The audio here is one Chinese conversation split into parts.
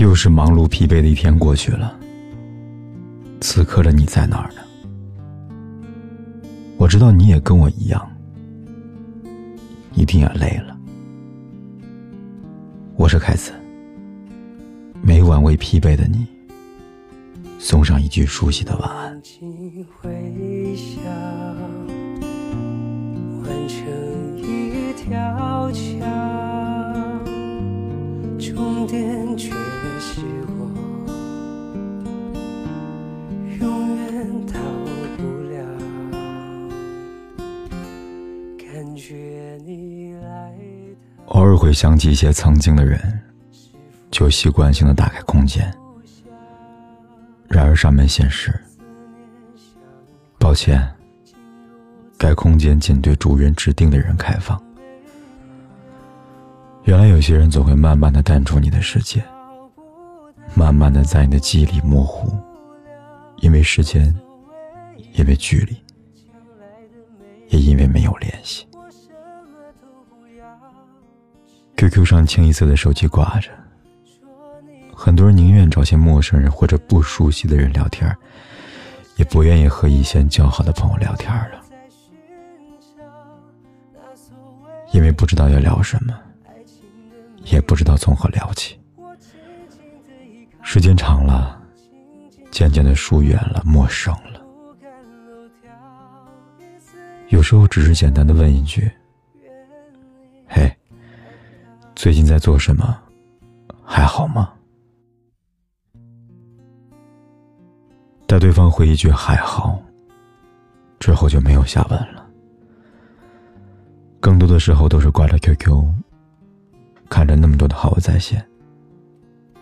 又是忙碌疲惫的一天过去了，此刻的你在哪儿呢？我知道你也跟我一样，一定也累了。我是凯子，每晚为疲惫的你送上一句熟悉的晚安。会想起一些曾经的人，就习惯性的打开空间，然而上面显示：抱歉。该空间仅对主人指定的人开放。原来有些人总会慢慢的淡出你的世界，慢慢的在你的记忆里模糊，因为时间，因为距离，也因为没有联系。QQ 上清一色的手机挂着，很多人宁愿找些陌生人或者不熟悉的人聊天，也不愿意和以前交好的朋友聊天了。因为不知道要聊什么，也不知道从何聊起。时间长了，渐渐的疏远了，陌生了。有时候只是简单的问一句：“最近在做什么？还好吗？”待对方回一句“还好”，之后就没有下文了。更多的时候都是挂着 QQ，看着那么多的好友在线，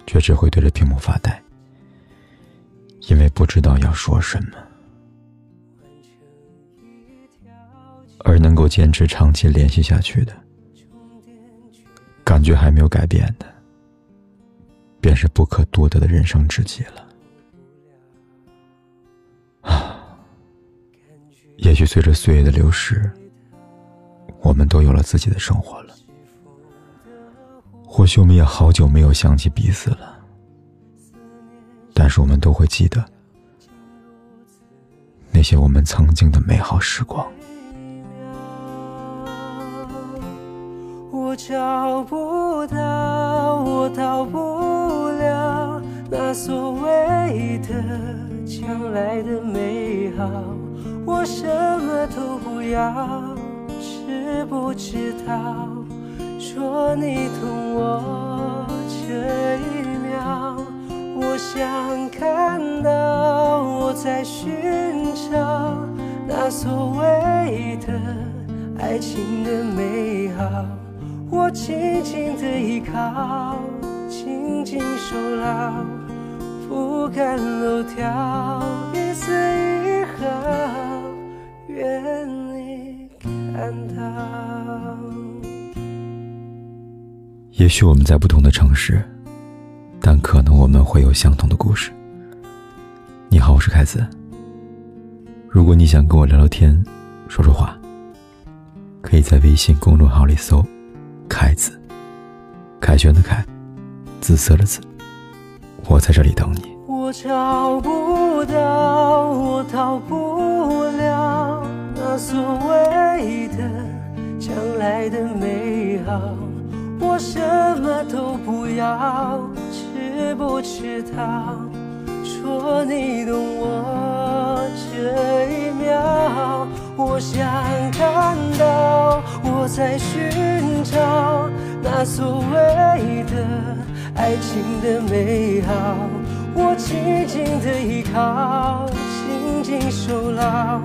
却只会对着屏幕发呆，因为不知道要说什么。而能够坚持长期联系下去的，感觉还没有改变的，便是不可多得的人生知己了。啊，也许随着岁月的流逝。我们都有了自己的生活了，或许我们也好久没有想起彼此了，但是我们都会记得那些我们曾经的美好时光。我找不到，我逃不了那所谓的将来的美好，我什么都不要。知不知道？说你懂我这一秒，我想看到我在寻找那所谓的爱情的美好，我紧紧的依靠，紧紧守牢，不敢漏掉一丝一毫。愿你看到。也许我们在不同的城市，但可能我们会有相同的故事。你好，我是凯子。如果你想跟我聊聊天、说说话，可以在微信公众号里搜“凯子”，凯旋的凯，紫色的紫，我在这里等你。我找不到，我逃不了那所谓的将来的美好。我什么都不要，知不知道？说你懂我这一秒，我想看到我在寻找那所谓的爱情的美好，我紧紧的依靠，紧紧守牢，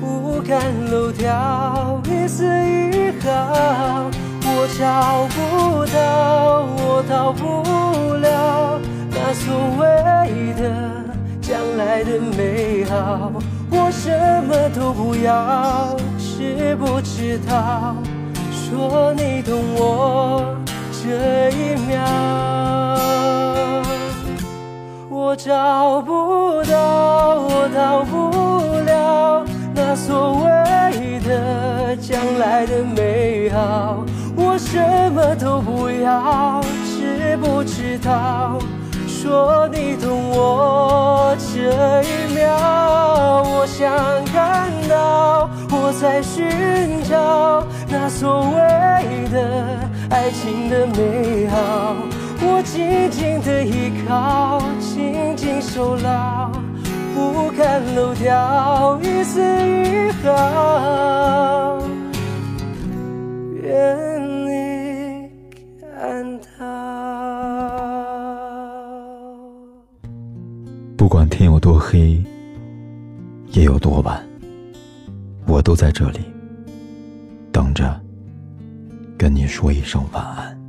不敢漏掉一丝一毫。我找不到，我逃不了那所谓的将来的美好。什么都不要，知不知道？说你懂我这一秒。我找不到，我到不了那所谓的将来的美好。我什么都不要，知不知道，说你懂我这一秒。我想看到我在寻找那所谓的爱情的美好，我紧紧的依靠，紧紧守牢，不敢漏掉一丝一毫。不管天有多黑，夜有多晚，我都在这里等着，跟你说一声晚安。